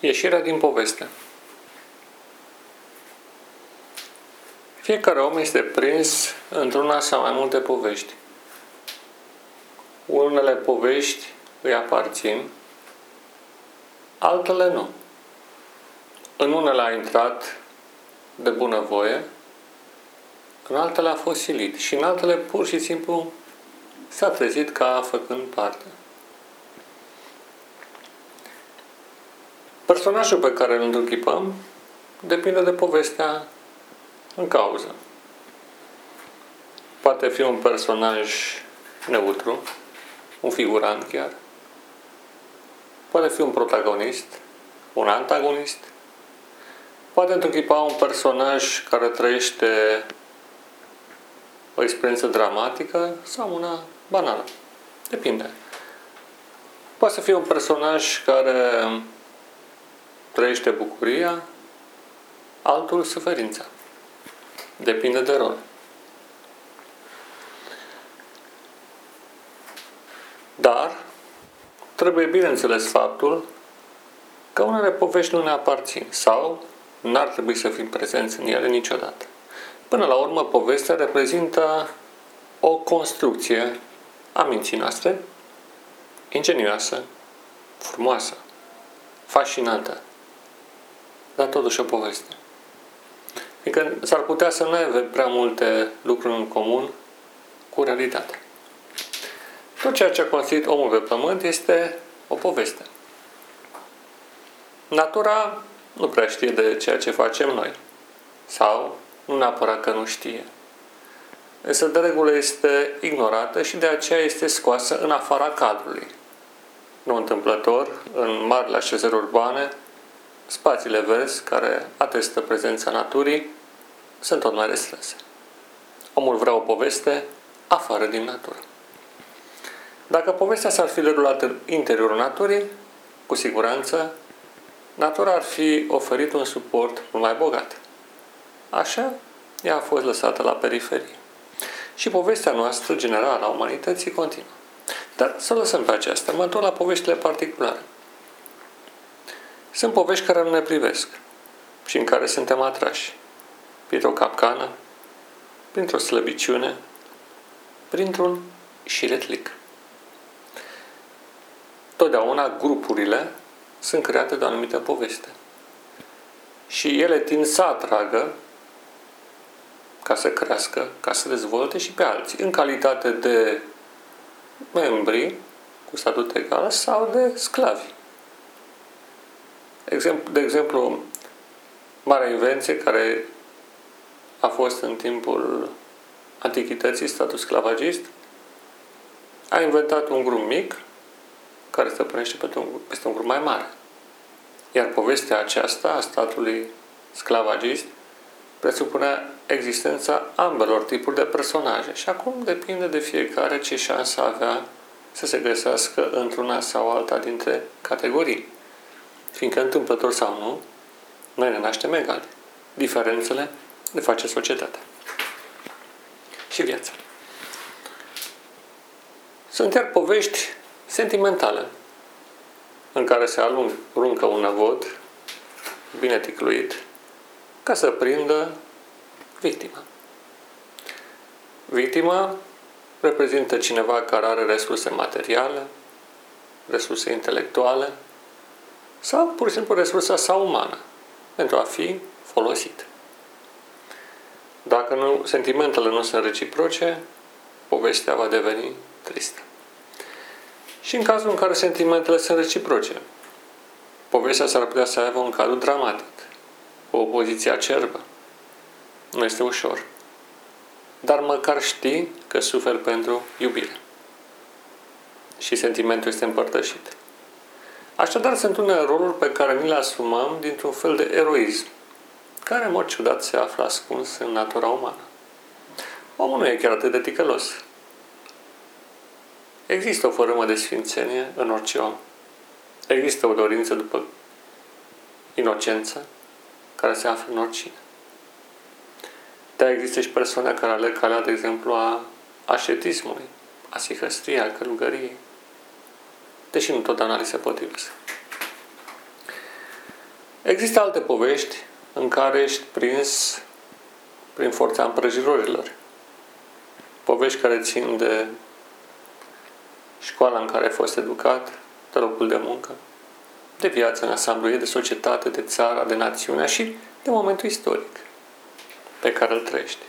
Ieșirea din poveste Fiecare om este prins într-una sau mai multe povești. Unele povești îi aparțin, altele nu. În unele a intrat de bunăvoie, în altele a fost silit și în altele pur și simplu s-a trezit ca făcând parte. Personajul pe care îl întruchipăm depinde de povestea în cauză. Poate fi un personaj neutru, un figurant chiar. Poate fi un protagonist, un antagonist. Poate întruchipa un personaj care trăiește o experiență dramatică sau una banală. Depinde. Poate să fie un personaj care trăiește bucuria, altul suferința. Depinde de rol. Dar trebuie bineînțeles faptul că unele povești nu ne aparțin sau n-ar trebui să fim prezenți în ele niciodată. Până la urmă, povestea reprezintă o construcție a minții noastre, ingenioasă, frumoasă, fascinantă, dar totuși o poveste. Adică s-ar putea să nu avem prea multe lucruri în comun cu realitatea. Tot ceea ce a construit omul pe pământ este o poveste. Natura nu prea știe de ceea ce facem noi. Sau nu neapărat că nu știe. Însă de regulă este ignorată și de aceea este scoasă în afara cadrului. Nu întâmplător, în marile așezări urbane, spațiile verzi care atestă prezența naturii sunt tot mai restrânse. Omul vrea o poveste afară din natură. Dacă povestea s-ar fi derulat în interiorul naturii, cu siguranță, natura ar fi oferit un suport mult mai bogat. Așa, ea a fost lăsată la periferie. Și povestea noastră generală a umanității continuă. Dar să lăsăm pe aceasta. Mă întorc la poveștile particulare. Sunt povești care nu ne privesc și în care suntem atrași. Printr-o capcană, printr-o slăbiciune, printr-un șiretlic. Totdeauna grupurile sunt create de o anumită poveste. Și ele tind să atragă ca să crească, ca să dezvolte și pe alții, în calitate de membri cu statut egal sau de sclavi. De exemplu, marea invenție care a fost în timpul antichității, statul sclavagist, a inventat un grup mic care stăpânește peste un, peste un grup mai mare. Iar povestea aceasta a statului sclavagist presupunea existența ambelor tipuri de personaje și acum depinde de fiecare ce șansă avea să se găsească într-una sau alta dintre categorii. Fiindcă întâmplător sau nu, noi ne naștem egali. Diferențele ne face societatea. Și viața. Sunt chiar povești sentimentale în care se aruncă un avod bine ticluit ca să prindă victima. Victima reprezintă cineva care are resurse materiale, resurse intelectuale sau pur și simplu resursa sa umană pentru a fi folosit. Dacă nu, sentimentele nu sunt reciproce, povestea va deveni tristă. Și în cazul în care sentimentele sunt reciproce, povestea s-ar putea să aibă un cadru dramatic, o opoziție acerbă. Nu este ușor. Dar măcar știi că suferi pentru iubire. Și sentimentul este împărtășit. Așadar, sunt unele roluri pe care ni le asumăm dintr-un fel de eroism care, în mod ciudat, se află ascuns în natura umană. Omul nu e chiar atât de ticălos. Există o formă de sfințenie în orice om. Există o dorință după inocență care se află în oricine. Dar există și persoane care aleg calea, de exemplu, a ascetismului, a sihăstriei, a călugăriei, deși nu totdeauna li se potrivesc. Există alte povești în care ești prins prin forța împrăjirorilor. Povești care țin de școala în care ai fost educat, de locul de muncă, de viață în ansamblu de societate, de țara, de națiunea și de momentul istoric pe care îl trăiești.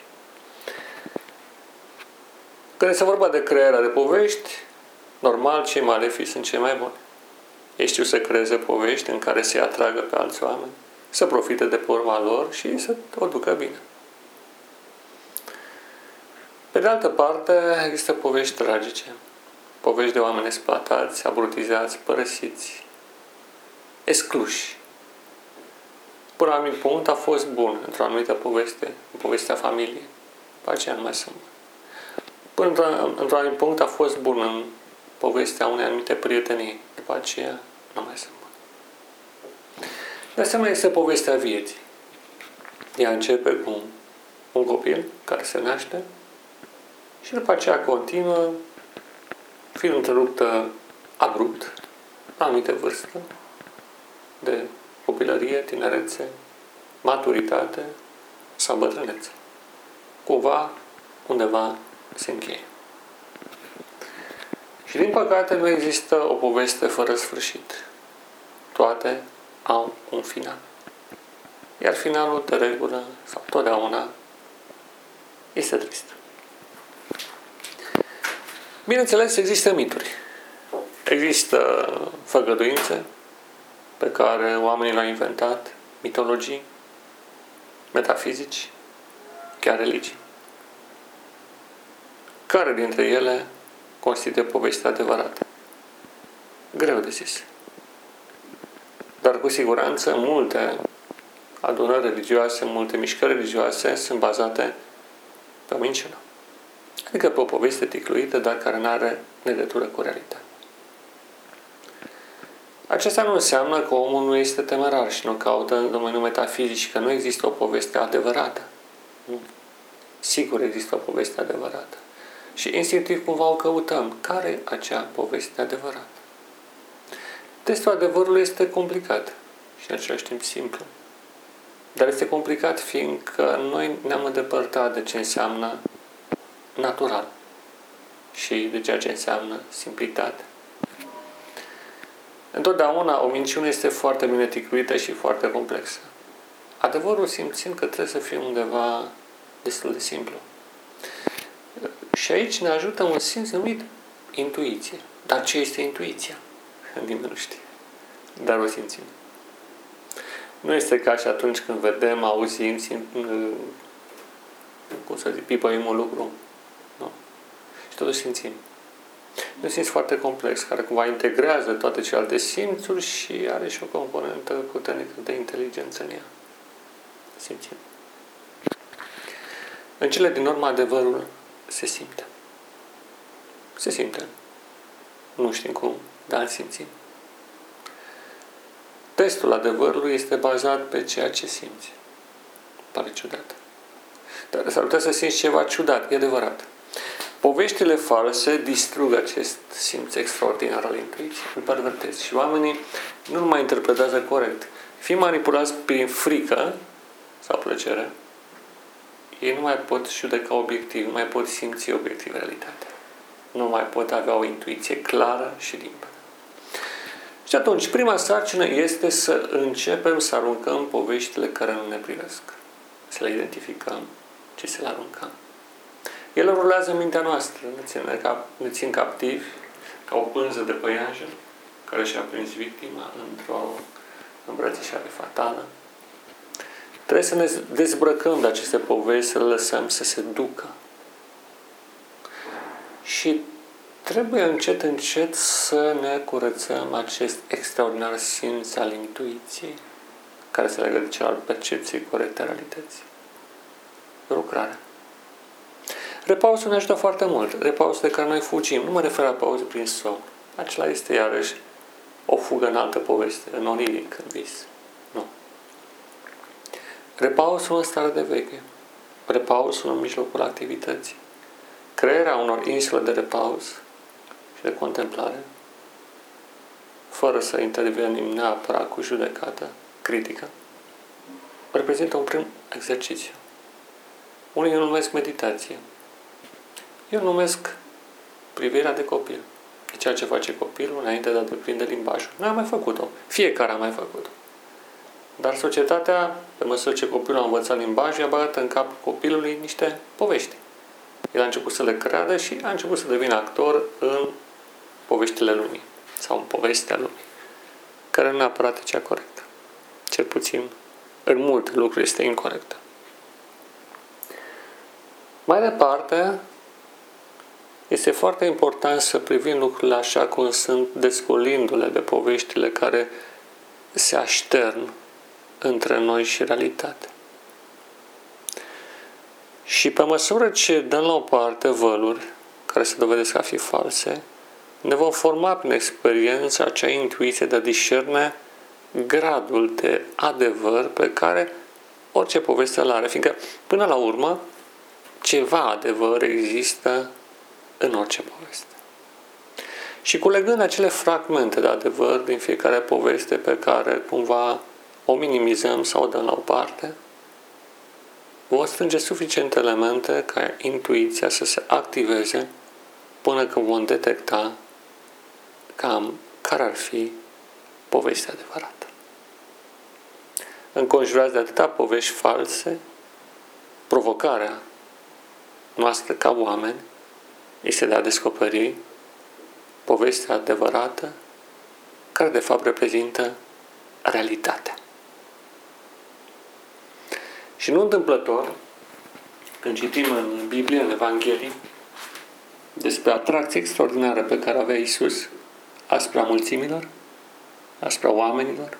Când este vorba de crearea de povești, normal, cei malefici sunt cei mai buni. Ei știu să creeze povești în care se atragă pe alți oameni, să profite de porma lor și să o ducă bine. Pe de altă parte, există povești tragice. Povești de oameni exploatați, abrutizați, părăsiți, excluși. Până la anumit punct a fost bun într-o anumită poveste, în povestea familiei. După aceea nu mai sunt. Până într-un anumit punct a fost bun în povestea unei anumite prietenii. După aceea nu mai sunt bun. De asemenea, este povestea vieții. Ea începe cu un copil care se naște și după aceea continuă fiind întreruptă abrupt la anumite vârstă de copilărie, tinerețe, maturitate sau bătrânețe. Cumva, undeva se încheie. Și din păcate nu există o poveste fără sfârșit. Toate au un final. Iar finalul, de regulă, sau totdeauna, este trist. Bineînțeles, există mituri. Există făgăduințe pe care oamenii le-au inventat, mitologii, metafizici, chiar religii. Care dintre ele constituie povestea adevărată? Greu de zis. Dar cu siguranță multe adunări religioase, multe mișcări religioase sunt bazate pe o minciună. Adică pe o poveste ticluită, dar care nu are legătură cu realitatea. Aceasta nu înseamnă că omul nu este temerar și nu caută în domeniul metafizic că nu există o poveste adevărată. Nu. Sigur există o poveste adevărată. Și instinctiv cumva o căutăm. Care e acea poveste adevărată? Testul adevărului este complicat și în același timp simplu. Dar este complicat fiindcă noi ne-am îndepărtat de ce înseamnă natural și de ceea ce înseamnă simplitate. Întotdeauna o minciună este foarte bine ticluită și foarte complexă. Adevărul simțind că trebuie să fie undeva destul de simplu. Și aici ne ajută un simț numit intuiție. Dar ce este intuiția? Nimeni nu știe. Dar o simțim. Nu este ca și atunci când vedem, auzim, simt, cum să zic, pipăim un lucru. Nu. Și totuși simțim. un simț foarte complex, care cumva integrează toate celelalte simțuri și are și o componentă puternică de inteligență în ea. Simțim. În cele din urmă, adevărul se simte. Se simte. Nu știm cum, dar simțim. Testul adevărului este bazat pe ceea ce simți. Pare ciudat. Dar s-ar putea să simți ceva ciudat, e adevărat. Poveștile false distrug acest simț extraordinar al intuiției, îl pervertesc și oamenii nu mai interpretează corect. Fii manipulați prin frică sau plăcere, ei nu mai pot judeca obiectiv, nu mai pot simți obiectiv realitatea. Nu mai pot avea o intuiție clară și limpă. Și atunci, prima sarcină este să începem să aruncăm poveștile care nu ne privesc. Să le identificăm și să le aruncăm. Ele rulează în mintea noastră, ne țin, cap, ne țin captivi ca o pânză de păianjen care și-a prins victima într-o îmbrățișare fatală. Trebuie să ne dezbrăcăm de aceste povești, să le lăsăm să se ducă. Și trebuie încet, încet să ne curățăm acest extraordinar simț al intuiției, care se legă de cel al percepției corecte a realității. Lucrarea. Repausul ne ajută foarte mult. Repausul de care noi fugim. Nu mă refer la pauză prin somn. Acela este iarăși o fugă în altă poveste, în oniric, în vis. Nu. Repausul în stare de veche. Repausul în mijlocul activității. Crearea unor insule de repaus și de contemplare, fără să intervenim neapărat cu judecată, critică, reprezintă un prim exercițiu. Unii îl numesc meditație. Eu numesc privirea de copil. De ceea ce face copilul înainte de a deprinde limbajul. Noi am mai făcut-o. Fiecare a mai făcut-o. Dar societatea, pe măsură ce copilul a învățat limbaj, i-a băgat în cap copilului niște povești. El a început să le creadă și a început să devină actor în poveștile lumii sau în povestea lumii, care nu neapărat e cea corectă. Cel puțin în multe lucruri este incorrectă. Mai departe, este foarte important să privim lucrurile așa cum sunt, descolindu-le de poveștile care se aștern între noi și realitate. Și pe măsură ce dăm la o parte văluri care se dovedesc a fi false, ne vom forma prin experiență acea intuiție de a discerne gradul de adevăr pe care orice poveste îl are. Fiindcă, până la urmă, ceva adevăr există în orice poveste. Și culegând acele fragmente de adevăr din fiecare poveste pe care cumva o minimizăm sau o dăm la o parte, vom strânge suficiente elemente ca intuiția să se activeze până când vom detecta cam care ar fi povestea adevărată. Înconjurați de atâta povești false, provocarea noastră ca oameni este de a descoperi povestea adevărată care de fapt reprezintă realitatea. Și nu întâmplător, când citim în Biblie, în Evanghelie, despre atracția extraordinară pe care avea Isus asupra mulțimilor, asupra oamenilor,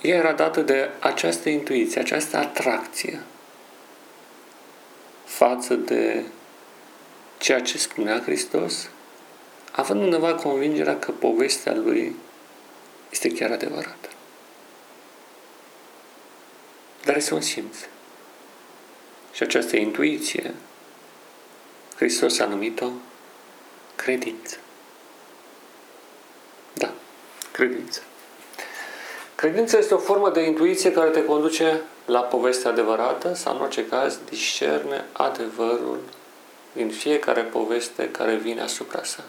ea era dată de această intuiție, această atracție față de ceea ce spunea Hristos, având undeva convingerea că povestea lui este chiar adevărată. Dar este un simț. Și această intuiție, Hristos a numit-o credință. Da, credință. Credința este o formă de intuiție care te conduce la povestea adevărată sau, în orice caz, discerne adevărul din fiecare poveste care vine asupra sa.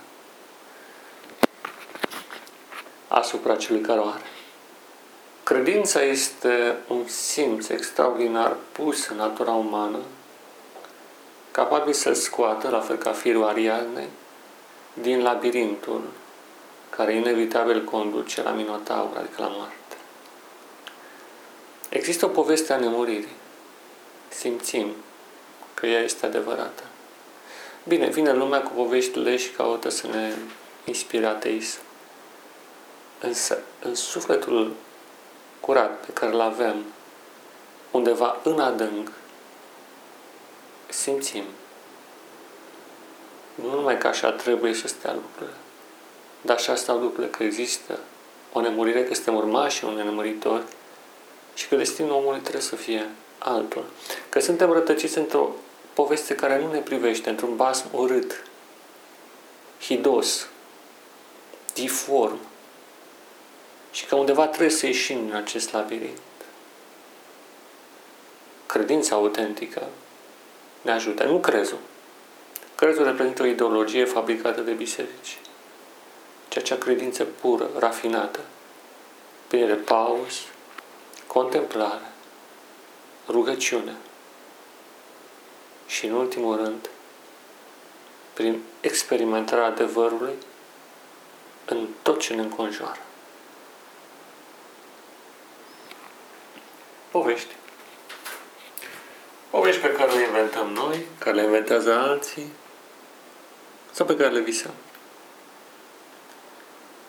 Asupra celui care o are. Credința este un simț extraordinar pus în natura umană, capabil să-l scoată, la fel ca firul Ariadne, din labirintul care inevitabil conduce la Minotaur, adică la moarte. Există o poveste a nemuririi. Simțim că ea este adevărată. Bine, vine lumea cu poveștile și caută să ne inspire ateism. Însă, în sufletul curat pe care îl avem, undeva în adânc, simțim. Nu numai că așa trebuie să stea lucrurile, dar așa stau lucrurile, că există o nemurire, că suntem urmași un nemuritor și că destinul omului trebuie să fie altul. Că suntem rătăciți într-o poveste care nu ne privește, într-un basm urât, hidos, diform, și că undeva trebuie să ieșim din acest labirint. Credința autentică ne ajută. Nu crezul. Crezul reprezintă o ideologie fabricată de biserici. Ceea ce credință pură, rafinată, prin repaus, contemplare, rugăciune și, în ultimul rând, prin experimentarea adevărului în tot ce ne înconjoară. Povești. Povești pe care le inventăm noi, care le inventează alții, sau pe care le visăm.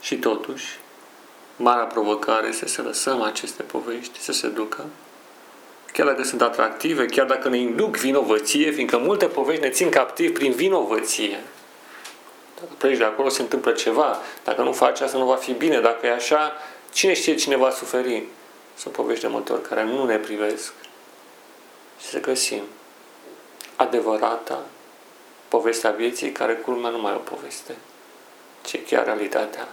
Și totuși, marea provocare este să lăsăm aceste povești să se ducă, chiar dacă sunt atractive, chiar dacă ne induc vinovăție, fiindcă multe povești ne țin captivi prin vinovăție. Dacă pleci de acolo, se întâmplă ceva. Dacă nu faci asta, nu va fi bine. Dacă e așa, cine știe cine va suferi? Sunt povești de multe ori care nu ne privesc. Și să găsim adevărata povestea vieții, care culmea nu mai e o poveste, ci chiar realitatea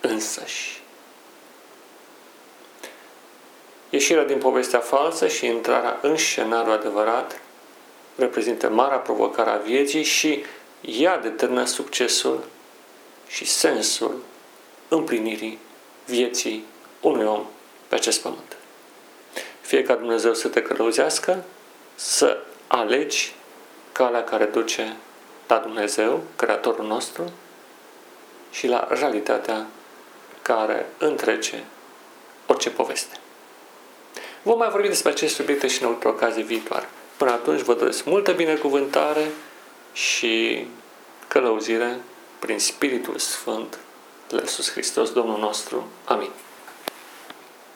însăși. Ieșirea din povestea falsă și intrarea în scenariul adevărat reprezintă marea provocare a vieții și ea determină succesul și sensul împlinirii vieții unui om pe acest pământ. Fie ca Dumnezeu să te călăuzească, să alegi calea care duce la Dumnezeu, Creatorul nostru, și la realitatea care întrece orice poveste. Vom mai vorbi despre acest subiect și în o ocazie viitoare. Până atunci vă doresc multă binecuvântare și călăuzire prin Spiritul Sfânt de Iisus Hristos, Domnul nostru. Amin.